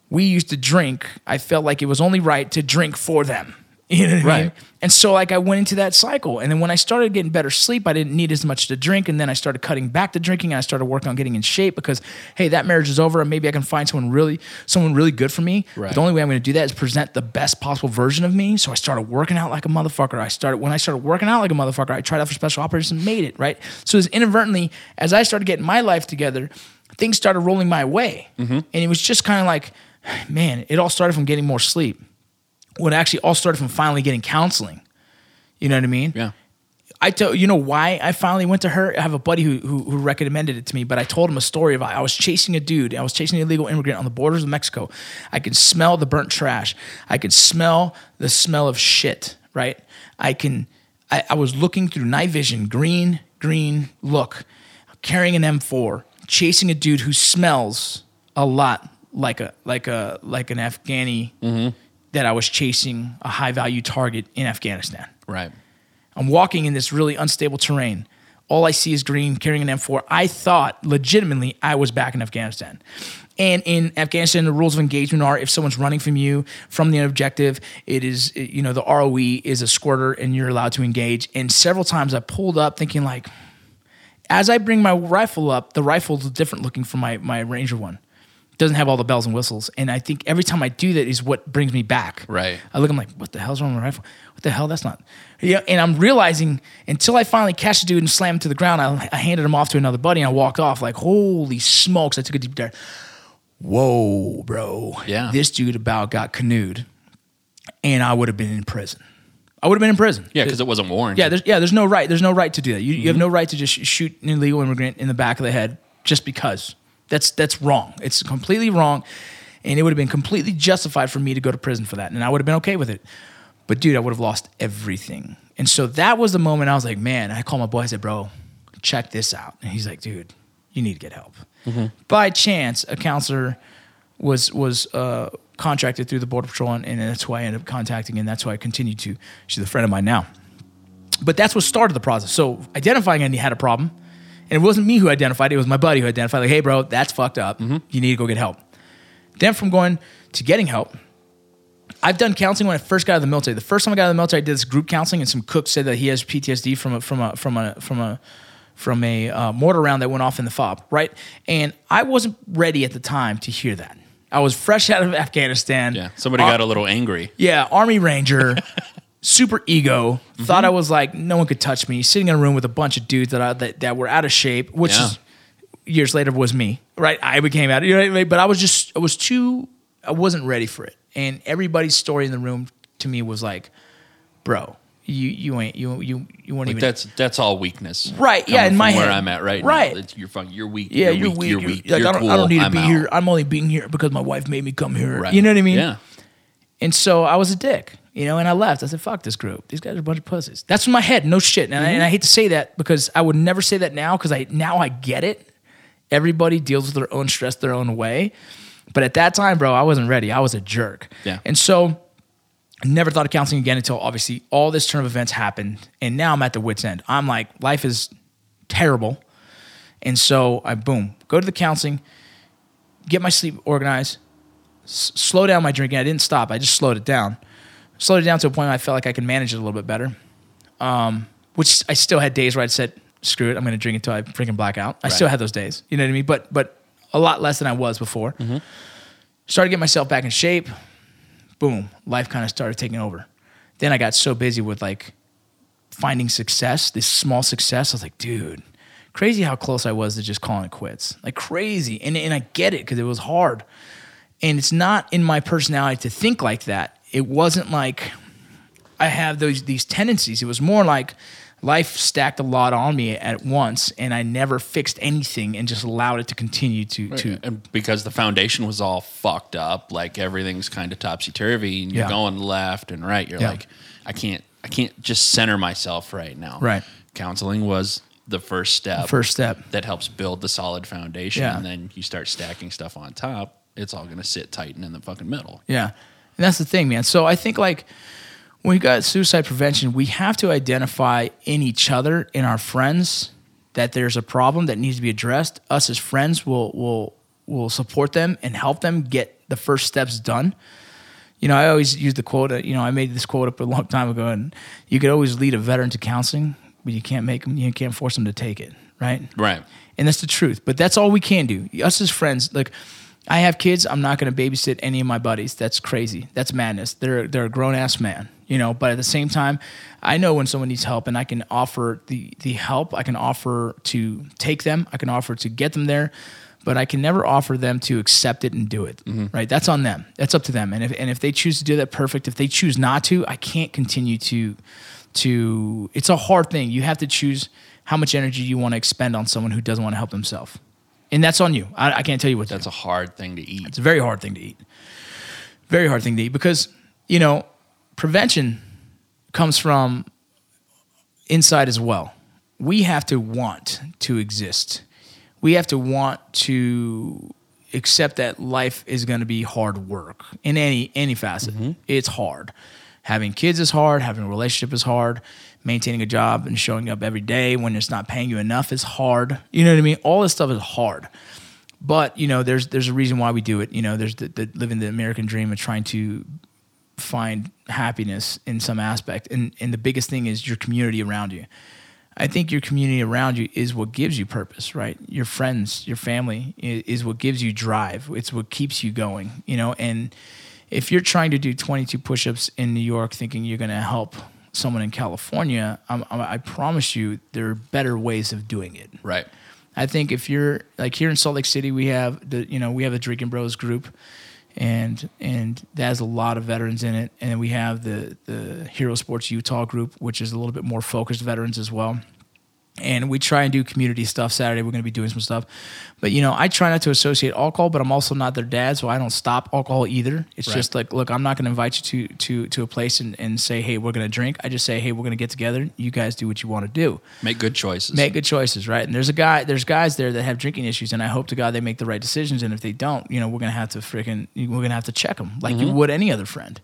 We used to drink. I felt like it was only right to drink for them. You know what I mean? Right. And so like I went into that cycle. And then when I started getting better sleep, I didn't need as much to drink. And then I started cutting back the drinking and I started working on getting in shape because hey, that marriage is over and maybe I can find someone really someone really good for me. Right. The only way I'm gonna do that is present the best possible version of me. So I started working out like a motherfucker. I started when I started working out like a motherfucker, I tried out for special operations and made it, right? So as inadvertently, as I started getting my life together, things started rolling my way. Mm-hmm. And it was just kind of like, man, it all started from getting more sleep. When it actually all started from finally getting counseling. You know what I mean? Yeah. I tell you know why I finally went to her. I have a buddy who, who who recommended it to me, but I told him a story of I was chasing a dude. I was chasing an illegal immigrant on the borders of Mexico. I could smell the burnt trash. I could smell the smell of shit. Right. I can. I, I was looking through night vision, green, green look, carrying an M4, chasing a dude who smells a lot like a like a like an Afghani mm-hmm. That I was chasing a high value target in Afghanistan. Right. I'm walking in this really unstable terrain. All I see is green, carrying an M4. I thought legitimately I was back in Afghanistan. And in Afghanistan, the rules of engagement are if someone's running from you from the objective, it is, you know, the ROE is a squirter and you're allowed to engage. And several times I pulled up thinking, like, as I bring my rifle up, the rifle's different looking from my, my Ranger one. Doesn't have all the bells and whistles. And I think every time I do that is what brings me back. Right. I look, I'm like, what the hell's wrong with my rifle? What the hell? That's not. Yeah. And I'm realizing until I finally catch the dude and slam him to the ground, I, I handed him off to another buddy and I walked off like, holy smokes. I took a deep breath. Whoa, bro. Yeah. This dude about got canoed and I would have been in prison. I would have been in prison. Yeah, because it wasn't warranted. Yeah, there's yeah, there's no right. There's no right to do that. You, you have mm-hmm. no right to just shoot an illegal immigrant in the back of the head just because. That's that's wrong. It's completely wrong, and it would have been completely justified for me to go to prison for that, and I would have been okay with it. But dude, I would have lost everything. And so that was the moment I was like, man. I called my boy. I said, bro, check this out. And he's like, dude, you need to get help. By chance, a counselor was was uh, contracted through the border patrol, and, and that's who I ended up contacting, and that's why I continued to. She's a friend of mine now. But that's what started the process. So identifying I had a problem, and it wasn't me who identified it; it was my buddy who identified. Like, hey, bro, that's fucked up. You need to go get help. Then from going to getting help, I've done counseling when I first got out of the military. The first time I got out of the military, I did this group counseling, and some cook said that he has PTSD from a from a from a from a from a uh, mortar round that went off in the fob, right? And I wasn't ready at the time to hear that. I was fresh out of Afghanistan. Yeah. Somebody Uh, got a little angry. yeah, Army Ranger, super ego. Mm-hmm. Thought I was like no one could touch me. Sitting in a room with a bunch of dudes that I, that, that were out of shape, which Yeah. is years later was me. Right, I became out. You know what I mean? But I was just I was too. I wasn't ready for it. And everybody's story in the room to me was like, bro, you you ain't you you you weren't Like even that's that's all weakness. Right, yeah, in my where head. I'm at right, Right. now. It's, you're fucking. You're weak. yeah, you're, you're, weak. weak. You're You're- weak. Like, you're I don't, cool. I don't need to I'm be out. here. I'm only being here because my wife made me come here. Right. You know what I mean? Yeah. And so I was a dick, you know, and I left. I said, fuck this group. These guys are a bunch of pussies. That's in my head, no shit. And, I, and I mm-hmm. hate to say that because I would never say that now because I now I get it. Everybody deals with their own stress their own way. But at that time, bro, I wasn't ready. I was a jerk. Yeah. And so I never thought of counseling again until obviously all this turn of events happened. And now I'm at the wits' end. I'm like, life is terrible. And so I boom, go to the counseling, get my sleep organized, s- slow down my drinking. I didn't stop. I just slowed it down. Slowed it down to a point where I felt like I could manage it a little bit better. Um, which I still had days where I'd said, "Screw it, I'm going to drink until I freaking black out." I still had those days. You know what I mean? But but a lot less than I was before. Started getting myself back in shape. Boom, life kind of started taking over. Then I got so busy with like finding success, this small success. I was like, dude, crazy how close I was to just calling it quits. Like crazy. And, and I get it because it was hard. And it's not in my personality to think like that. It wasn't like I have those these tendencies. It was more like life stacked a lot on me at once and I never fixed anything and just allowed it to continue to to and because the foundation was all fucked up, like everything's kind of topsy turvy, and you're Yeah. going left and right. You're Yeah. like, I can't, I can't just center myself right now. Right. Counseling was the first step. The First step. that helps build the solid foundation, Yeah. and then you start stacking stuff on top. It's all gonna sit tight and in the fucking middle. Yeah. And that's the thing, man. So I think like when we got suicide prevention, we have to identify in each other, in our friends, that there's a problem that needs to be addressed. Us as friends will will will support them and help them get the first steps done. You know, I always use the quote. uh, You know, I made this quote up a long time ago, and you could always lead a veteran to counseling, but you can't make them. You can't force them to take it, right? Right. And that's the truth. But that's all we can do. Us as friends, like I have kids, I'm not gonna babysit any of my buddies. That's crazy. That's madness. They're they're a grown ass man. You know, but at the same time, I know when someone needs help and I can offer the the help, I can offer to take them, I can offer to get them there, but I can never offer them to accept it and do it. Mm-hmm. Right? That's on them. That's up to them. And if and if they choose to do that, perfect. If they choose not to, I can't continue to to it's a hard thing. You have to choose how much energy you want to expend on someone who doesn't want to help himself. And that's on you. I, I can't tell you what That's do. a hard thing to eat. It's a very hard thing to eat. Very hard thing to eat because, you know, prevention comes from inside as well. We have to want to exist. We have to want to accept that life is going to be hard work in any any facet. Mm-hmm. It's hard. Having kids is hard. Having a relationship is hard. Maintaining a job and showing up every day when it's not paying you enough is hard. You know what I mean? All this stuff is hard. But you know, there's there's a reason why we do it. You know, there's the, the living the American dream of trying to find happiness in some aspect. And and the biggest thing is your community around you. I think your community around you is what gives you purpose, right? Your friends, your family is, is what gives you drive. It's what keeps you going, you know. And if you're trying to do 22 push-ups in New York, thinking you're going to help someone in California, I'm, I'm, I promise you there are better ways of doing it. Right. I think if you're like here in Salt Lake City, we have the you know we have the Drinking Bros group, and and that has a lot of veterans in it, and then we have the the Hero Sports Utah group, which is a little bit more focused veterans as well. And we try and do community stuff. Saturday, we're going to be doing some stuff. But, you know, I try not to associate alcohol, but I'm also not their dad, so I don't stop alcohol either. It's Right. just like, look, I'm not going to invite you to, to, to a place and, and say, hey, we're going to drink. I just say, hey, we're going to get together. You guys do what you want to do Make good choices. make good choices, right? And there's a guy, there's guys there that have drinking issues, and I hope to God they make the right decisions. And if they don't, you know, we're gonna have to freaking, we're gonna have to check them like you mm-hmm. would any other friend.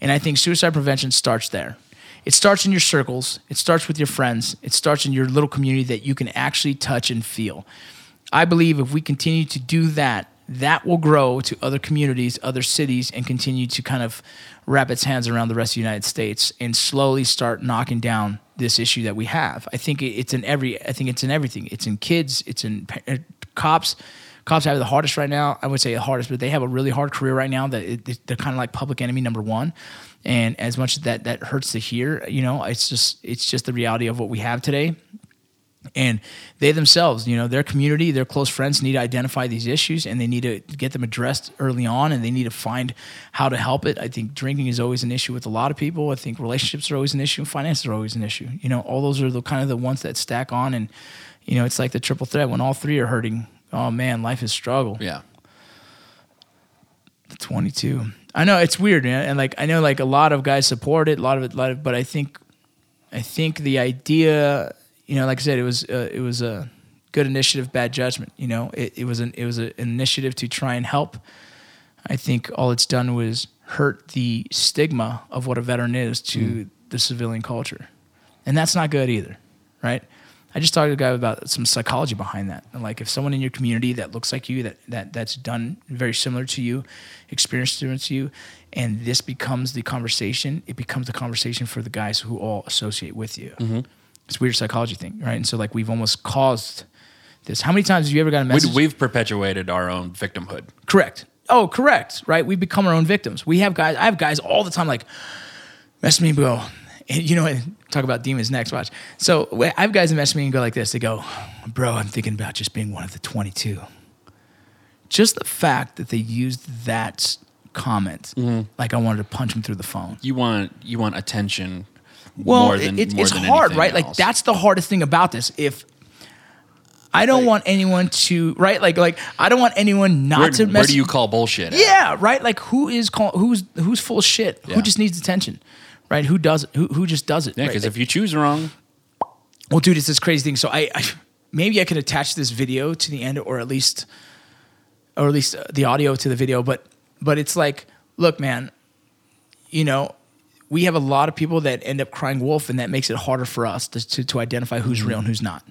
And I think suicide prevention starts there. It starts in your circles. It starts with your friends. It starts in your little community that you can actually touch and feel. I believe if we continue to do that, that will grow to other communities, other cities, and continue to kind of wrap its hands around the rest of the United States and slowly start knocking down this issue that we have. I think it's in every. I think it's in everything. It's in kids. It's in uh, cops. Cops have the hardest right now. I would say the hardest, but they have a really hard career right now. That it, they're kind of like public enemy number one. And as much as that that hurts to hear, you know, it's just it's just the reality of what we have today. And they themselves you know their community their close friends need to identify these issues and they need to get them addressed early on and they need to find how to help it. I think drinking is always an issue with a lot of people. I think relationships are always an issue finances are always an issue. You know all those are the kind of the ones that stack on and you know it's like the triple threat. When all three are hurting oh man life is struggle. Yeah. 22 i know it's weird man and like i know like a lot of guys support it a lot of it a lot of, but i think i think the idea you know like i said it was uh, it was a good initiative bad judgment you know? It, it was an it was a, an initiative to try and help. I think all it's done was hurt the stigma of what a veteran is to the civilian culture. And that's not good either right i just talked to a guy about some psychology behind that and like if someone in your community that looks like you that, that that's done very similar to you experienced similar to you and this becomes the conversation it becomes the conversation for the guys who all associate with you mm-hmm. it's a weird psychology thing right and so like we've almost caused this how many times have you ever got a message we've perpetuated our own victimhood. Correct. Oh, correct. Right. We become our own victims. We have guys. I have guys all the time like mess me go. And you know, what? talk about demons next. Watch. So I have guys that mess me and go like this. They go, "Bro, I'm thinking about just being one of the 22." Just the fact that they used that comment, mm-hmm. like I wanted to punch them through the phone. You want you want attention Well, more than it, it's hard, right? Like that's the hardest thing about this. If I don't want anyone to, right? Like, like I don't want anyone not where, to. where mess do you call bullshit? at? Yeah, right. Like who is call, who's who's full shit? Yeah. Who just needs attention, right? Who does it? Who who just does it? Yeah, right? because if you choose wrong, well, dude, it's this crazy thing. So I, I maybe I can attach this video to the end, or at least, or at least uh, the audio to the video. But but it's like, look, man, you know. We have a lot of people that end up crying wolf, and that makes it harder for us to, to, to identify who's real and who's not.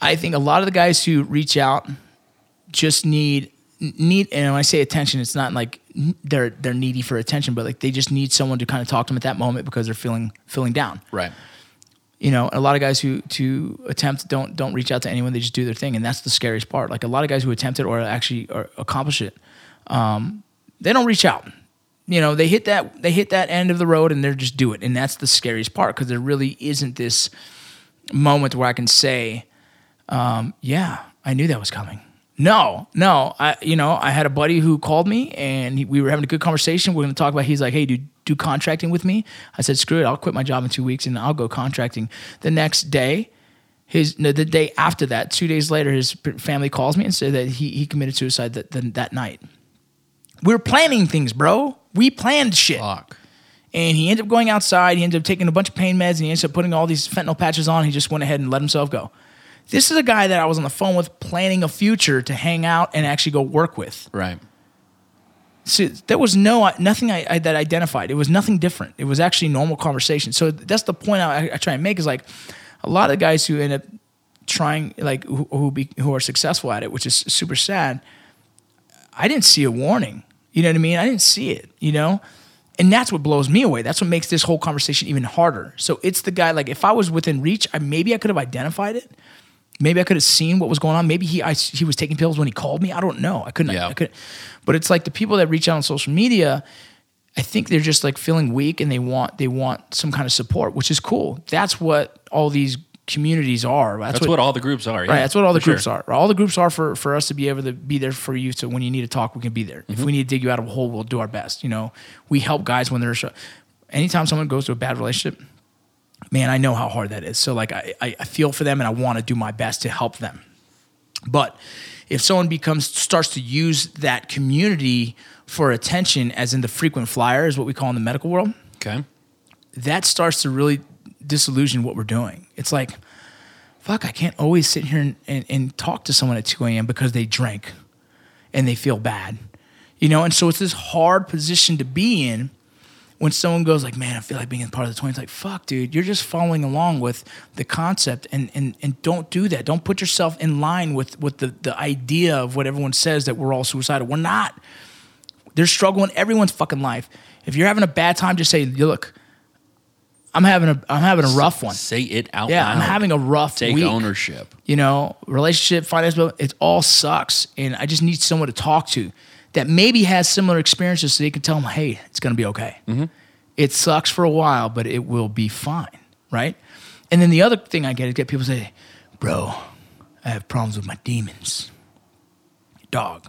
I think a lot of the guys who reach out just need need and when I say attention, it's not like they're they're needy for attention, but like they just need someone to kind of talk to them at that moment because they're feeling feeling down. right? You know, a lot of guys who to attempt don't don't reach out to anyone; they just do their thing, and that's the scariest part. Like a lot of guys who attempt it or actually or accomplish it, um, they don't reach out. You know, they hit that they hit that end of the road and they're just do it, and that's the scariest part because there really isn't this moment where I can say, um, "Yeah, I knew that was coming." No, no, I you know I had a buddy who called me and he, we were having a good conversation. We're going to talk about. He's like, "Hey, dude, do contracting with me." I said, "Screw it, I'll quit my job in two weeks and I'll go contracting." The next day, his no, the day after that, two days later, his family calls me and said that he he committed suicide that that, that night. We were planning things, bro. We planned shit. Fuck. And he ended up going outside. He ended up taking a bunch of pain meds and he ended up putting all these fentanyl patches on. He just went ahead and let himself go. This is a guy that I was on the phone with planning a future to hang out and actually go work with. Right. So there was no nothing I, I, that identified. It was nothing different. It was actually normal conversation. So that's the point I, I try and make is like a lot of guys who end up trying like who who, be, who are successful at it, which is super sad. I didn't see a warning. You know what I mean? I didn't see it. You know, and that's what blows me away. That's what makes this whole conversation even harder. So it's the guy like if I was within reach, I, maybe I could have identified it. Maybe I could have seen what was going on. Maybe he I, he was taking pills when he called me. I don't know. I couldn't. Yeah. I could. But it's like the people that reach out on social media. I think they're just like feeling weak and they want they want some kind of support, which is cool. That's what all these communities are. That's what, all the groups are. Yeah, Right, that's what all the groups sure. are. All the groups are for for us to be able to be there for you. So when you need to talk, we can be there. Mm-hmm. If we need to dig you out of a hole, we'll do our best. You know, we help guys when they're. Anytime someone goes to a bad relationship, man, I know how hard that is. So like, I I, feel for them and I want to do my best to help them. But if someone becomes starts to use that community for attention, as in the frequent flyer, is what we call in the medical world Okay. that starts to really disillusion what we're doing. It's like, fuck, I can't always sit here and, and, and talk to someone at 2 a.m. because they drank and they feel bad. You know, and so it's this hard position to be in when someone goes like, man, I feel like being a part of the 20. It's like, fuck, dude, you're just following along with the concept and and and don't do that. Don't put yourself in line with with the, the idea of what everyone says that we're all suicidal. We're not. There's struggle in everyone's fucking life. If you're having a bad time, just say, look, I'm having a I'm having a rough one. Say it out Yeah, loud. I'm having a rough Take week. ownership. You know, relationship, finance, it all sucks, and I just need someone to talk to that maybe has similar experiences, so they can tell them, hey, it's gonna be okay. Mm-hmm. It sucks for a while, but it will be fine, right? And then the other thing I get is get people say, bro, I have problems with my demons. Dog.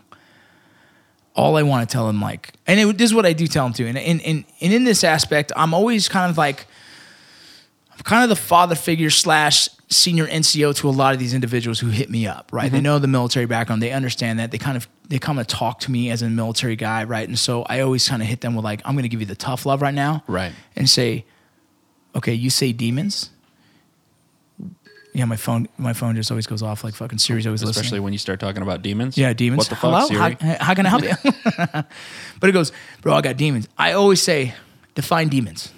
All I want to tell them, like, and it, this is what I do tell them too. And, and, and, and in this aspect, I'm always kind of like, I'm kind of the father figure slash senior NCO to a lot of these individuals who hit me up, right? They mm-hmm. know the military background, they understand that. They kind of they come and talk to me as a military guy, right? And so I always kind of hit them with like, I'm going to give you the tough love right now, Right. And say, okay, you say demons. Yeah, my phone my phone just always goes off like fucking Siri's always listening. Especially when you start talking about demons. Yeah, demons. What the Hello? fuck, Siri? How, how can I help you? but it goes, bro, I got demons. I always say, define demons.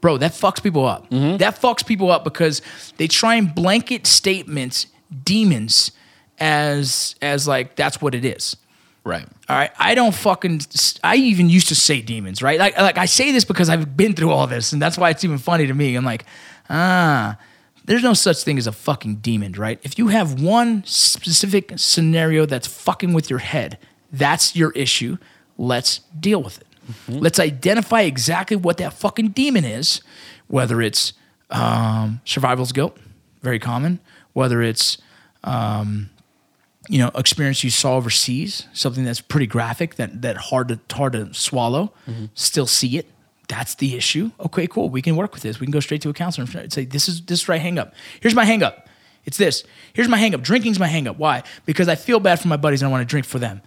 Bro, that fucks people up. Mm-hmm. That fucks people up because they try and blanket statements demons as as like that's what it is. Right. All right, I don't fucking. I even used to say demons, right? Like, like I say this because I've been through all this, and that's why it's even funny to me. I'm like, ah, there's no such thing as a fucking demon, right? If you have one specific scenario that's fucking with your head, that's your issue. Let's deal with it. Let's identify exactly what that fucking demon is, whether it's um, survival's guilt, very common, whether it's you know, experience you saw overseas, something that's pretty graphic, that that hard to hard to swallow, mm-hmm. still see it. That's the issue. Okay, cool. We can work with this. We can go straight to a counselor and say, this is this is right hang up. Here's my hang up. It's this. Here's my hang up. Drinking's my hang up. Why? Because I feel bad for my buddies and I want to drink for them.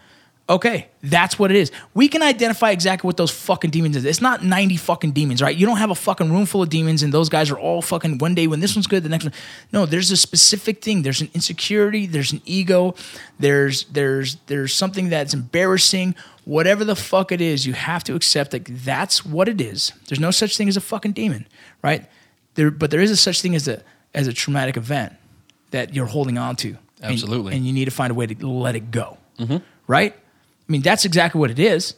Okay, that's what it is. We can identify exactly what those fucking demons is. It's not 90 fucking demons, right? You don't have a fucking room full of demons and those guys are all fucking one day when this one's good, the next one. No, there's a specific thing. There's an insecurity, there's an ego, there's there's there's something that's embarrassing. Whatever the fuck it is, you have to accept that that's what it is. There's no such thing as a fucking demon, right? There but there is a such thing as a as a traumatic event that you're holding on to. Absolutely. and you need to find a way to let it go. Mm-hmm. Right? I mean, that's exactly what it is.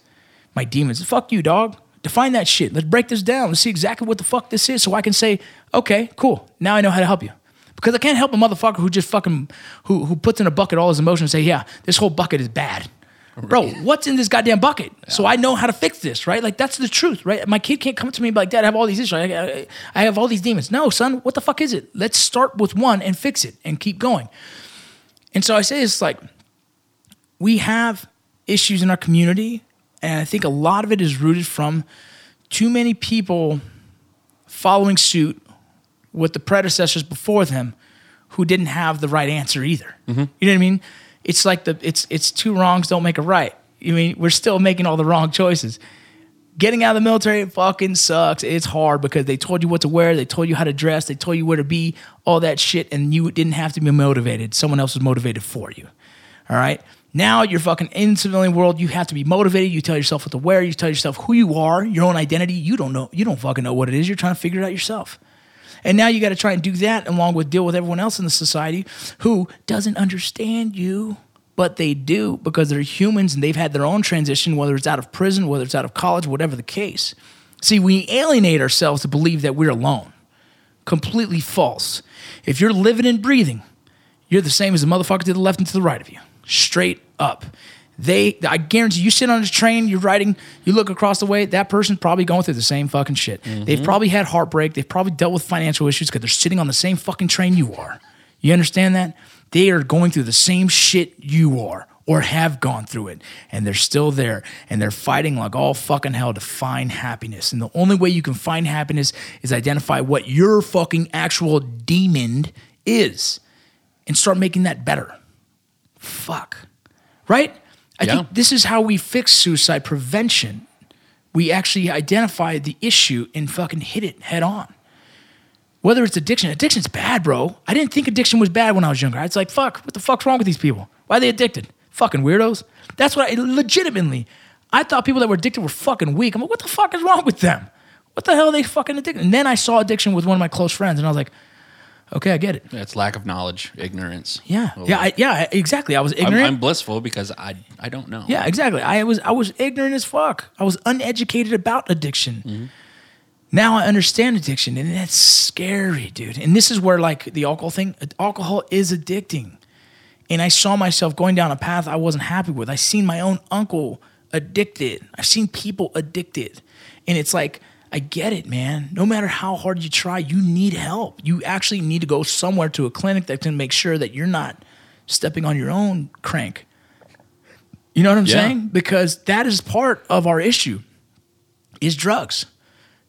My demons. Fuck you, dog. Define that shit. Let's break this down. Let's see exactly what the fuck this is so I can say, okay, cool. Now I know how to help you. Because I can't help a motherfucker who just fucking who who puts in a bucket all his emotions and say, yeah, this whole bucket is bad. Bro, what's in this goddamn bucket? So I know how to fix this, right? Like that's the truth, right? My kid can't come to me and be like, Dad, I have all these issues. I, I, I have all these demons. No, son, what the fuck is it? Let's start with one and fix it and keep going. And so I say it's like we have issues in our community, and I think a lot of it is rooted from too many people following suit with the predecessors before them who didn't have the right answer either. Mm-hmm. You know what I mean? It's like the it's it's two wrongs don't make a right. I mean, we're still making all the wrong choices. Getting out of the military fucking sucks. It's hard because they told you what to wear, they told you how to dress, they told you where to be, all that shit, and you didn't have to be motivated. Someone else was motivated for you. All right. Now you're fucking in civilian world. You have to be motivated. You tell yourself what to wear. You tell yourself who you are, your own identity. You don't know. You don't fucking know what it is. You're trying to figure it out yourself. And now you got to try and do that along with deal with everyone else in the society who doesn't understand you, but they do because they're humans and they've had their own transition, whether it's out of prison, whether it's out of college, whatever the case. See, we alienate ourselves to believe that we're alone. Completely false. If you're living and breathing, you're the same as the motherfucker to the left and to the right of you. Straight up. They, I guarantee you sit on a train, you're riding, you look across the way, that person's probably going through the same fucking shit. Mm-hmm. They've probably had heartbreak. They've probably dealt with financial issues because they're sitting on the same fucking train you are. You understand that? They are going through the same shit you are or have gone through it. And they're still there and they're fighting like all fucking hell to find happiness. And the only way you can find happiness is identify what your fucking actual demon is and start making that better. Fuck. Right? I Yeah. think this is how we fix suicide prevention. We actually identify the issue and fucking hit it head on. Whether it's addiction, addiction's bad, bro. I didn't think addiction was bad when I was younger. I was like, fuck, what the fuck's wrong with these people? Why are they addicted? Fucking weirdos. That's what I legitimately. I thought people that were addicted were fucking weak. I'm like, what the fuck is wrong with them? What the hell are they fucking addicted? And then I saw addiction with one of my close friends, and I was like, okay, I get it. It's lack of knowledge, ignorance. Yeah, yeah, I, yeah, exactly. I was I'm, ignorant. I'm blissful because I I don't know. Yeah, exactly. I was I was ignorant as fuck. I was uneducated about addiction. Mm-hmm. Now I understand addiction, and that's scary, dude. And this is where like the alcohol thing. Alcohol is addicting, and I saw myself going down a path I wasn't happy with. I seen my own uncle addicted. I've seen people addicted, and it's like. I get it, man. No matter how hard you try, you need help. You actually need to go somewhere to a clinic that can make sure that you're not stepping on your own crank. You know what I'm Yeah. saying? Because that is part of our issue is drugs.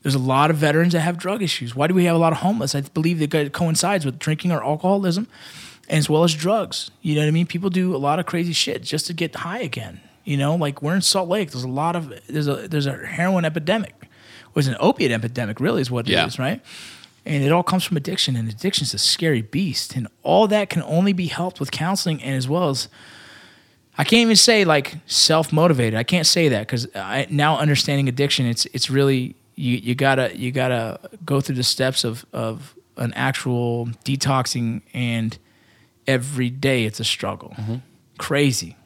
There's a lot of veterans that have drug issues. Why do we have a lot of homeless? I believe that it coincides with drinking or alcoholism as well as drugs. You know what I mean? People do a lot of crazy shit just to get high again. You know, like we're in Salt Lake. There's a lot of there's a there's a heroin epidemic. Was an opiate epidemic, really, is what Yeah. it is, right? And it all comes from addiction, and addiction's a scary beast. And all that can only be helped with counseling and as well as I can't even say like self motivated. I can't say that because now understanding addiction, it's it's really you you gotta you gotta go through the steps of of an actual detoxing, and every day it's a struggle. Mm-hmm. Crazy.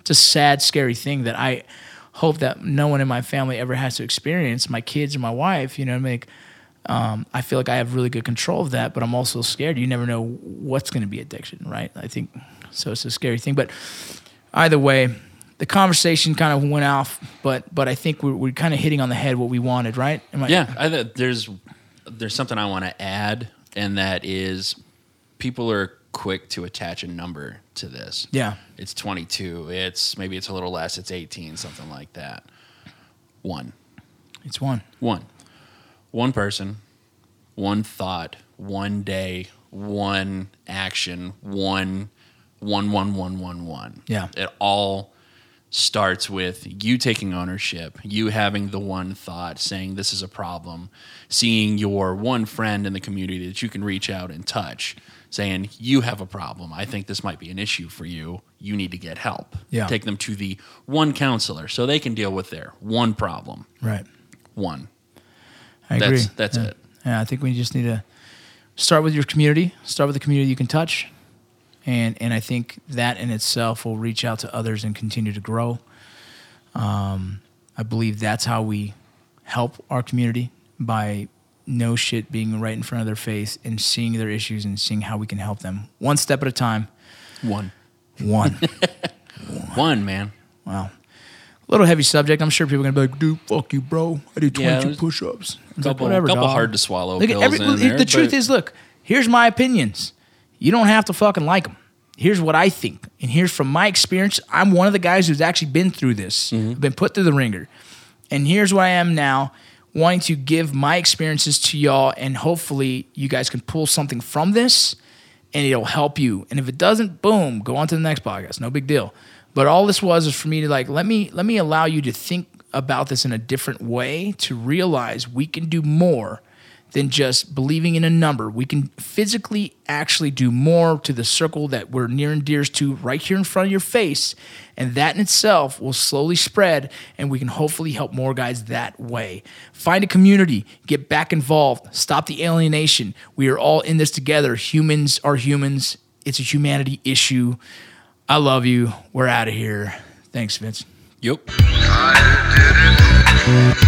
It's a sad, scary thing that I hope that no one in my family ever has to experience. My kids or my wife, you know, make. Um, I feel like I have really good control of that, but I'm also scared. You never know what's going to be addiction, right? I think so. It's a scary thing, but either way, the conversation kind of went off, but but I think we're, we're kind of hitting on the head what we wanted, right? I- Yeah, I, there's there's something I want to add, and that is people are quick to attach a number to this. Yeah. it's 22. It's maybe it's a little less. It's 18, something like that. One, It's one. one, one person, one thought, one day, one action, one, one, one, one, one, one. Yeah. it all starts with you taking ownership, you having the one thought, saying this is a problem, seeing your one friend in the community that you can reach out and touch, saying you have a problem. I think this might be an issue for you. You need to get help. Yeah. Take them to the one counselor so they can deal with their one problem. Right. One. I That's agree. that's yeah. it. Yeah, I think we just need to start with your community. Start with the community you can touch, and and I think that in itself will reach out to others and continue to grow. Um, I believe that's how we help our community by no shit being right in front of their face and seeing their issues and seeing how we can help them one step at a time. One. One. One, man. wow. A little heavy subject. I'm sure people are gonna be like, "Dude, fuck you, bro. I did 22 there's push-ups." Like, Couple, whatever, couple dog. hard to swallow Look pills every, look, there, the truth is, look, here's my opinions. You don't have to fucking like them. Here's what I think, and here's from my experience. I'm one of the guys who's actually been through this, Mm-hmm. been put through the ringer, and here's where I am now, wanting to give my experiences to y'all, and hopefully you guys can pull something from this, and it'll help you. And if it doesn't, boom, go on to the next podcast. No big deal. But all this was is for me to like let me let me allow you to think about this in a different way to realize we can do more than just believing in a number. We can physically actually do more to the circle that we're near and dear to right here in front of your face. And that in itself will slowly spread, and we can hopefully help more guys that way. Find a community, get back involved, stop the alienation. We are all in this together. Humans are humans, it's a humanity issue. I love you. We're out of here. Thanks, Vince. Yep. I did it.